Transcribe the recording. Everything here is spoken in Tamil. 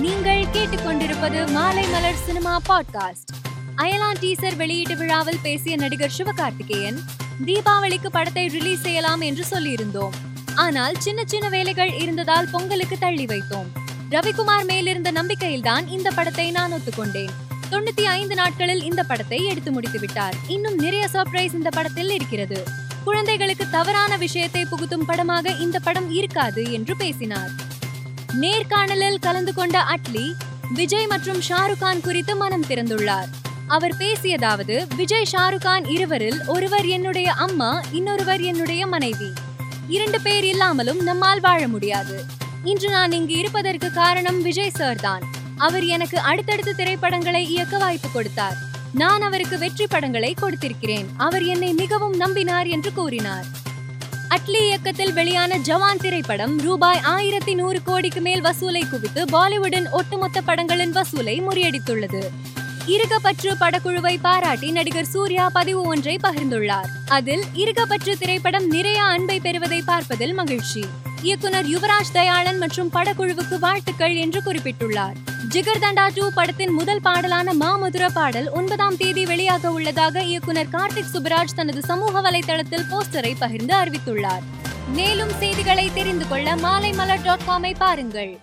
நீங்கள் கேட்டுக்கொண்டிருப்பது Maalai Malar cinema podcast. Ayalaan teaser வெளியீட்டு விழாவில் பேசிய நடிகர் சிவகார்த்திகேயன் தீபாவளிக்கு படத்தை ரிலீஸ் செய்யலாம் என்று சொல்லியிருந்தோம். ஆனால் சின்ன சின்ன வேலைகள் இருந்ததால் பொங்கலுக்கு தள்ளி வைத்தோம். ரவிக்குமார் மேலிருந்த நம்பிக்கையில்தான் இந்த படத்தை நான் ஒத்துக்கொண்டேன். தொண்ணூத்தி ஐந்து நாட்களில் இந்த படத்தை எடுத்து முடித்து விட்டார். இன்னும் நிறைய சர்ப்ரைஸ் இந்த படத்தில் இருக்கிறது. குழந்தைகளுக்கு தவறான விஷயத்தை புகுத்தும் படமாக இந்த படம் இருக்காது என்று பேசினார். நேர்காணலில் கலந்து கொண்ட அட்லி விஜய் மற்றும் ஷாருக்கான் குறித்து மனம் திறந்துள்ளார். அவர் பேசியதாவது விஜய் ஷாருக்கான் இருவரில் ஒருவர் என்னுடைய அம்மா இன்னொருவர் என்னுடைய மனைவி. இரண்டு பேர் இல்லாமலும் நம்மால் வாழ முடியாது. இன்று நான் இங்கு இருப்பதற்கு காரணம் விஜய் சார் தான். அவர் எனக்கு அடுத்தடுத்த திரைப்படங்களை இயக்க வாய்ப்பு கொடுத்தார். நான் அவருக்கு வெற்றி படங்களை கொடுத்திருக்கிறேன். அவர் என்னை மிகவும் நம்பினார் என்று கூறினார். அட்லி இயக்கத்தில் வெளியான ஜவான் திரைப்படம் ரூபாய் ஆயிரத்தி நூறு கோடிக்கு மேல் வசூலை குவித்து பாலிவுட்டின் ஒட்டுமொத்த படங்களின் வசூலை முறியடித்துள்ளது. இருகப்பற்று படக்குழுவை பாராட்டி நடிகர் சூர்யா பதிவு ஒன்றை பகிர்ந்துள்ளார். அதில் இருகப்பற்று திரைப்படம் நிறைய அன்பை பெறுவதை பார்ப்பதில் மகிழ்ச்சி. இயக்குனர் யுவராஜ் தயாளன் மற்றும் படக்குழுவுக்கு வாழ்த்துக்கள் என்று குறிப்பிட்டுள்ளார். ஜிகர் தண்டா டூ படத்தின் முதல் பாடலான மாமதுர பாடல் ஒன்பதாம் தேதி வெளியாக உள்ளதாக இயக்குனர் கார்த்திக் சுப்ராஜ் தனது சமூக வலைதளத்தில் போஸ்டரை பகிர்ந்து அறிவித்துள்ளார். மேலும் செய்திகளை தெரிந்து கொள்ள மாலை மலர் டாட் காமை பாருங்கள்.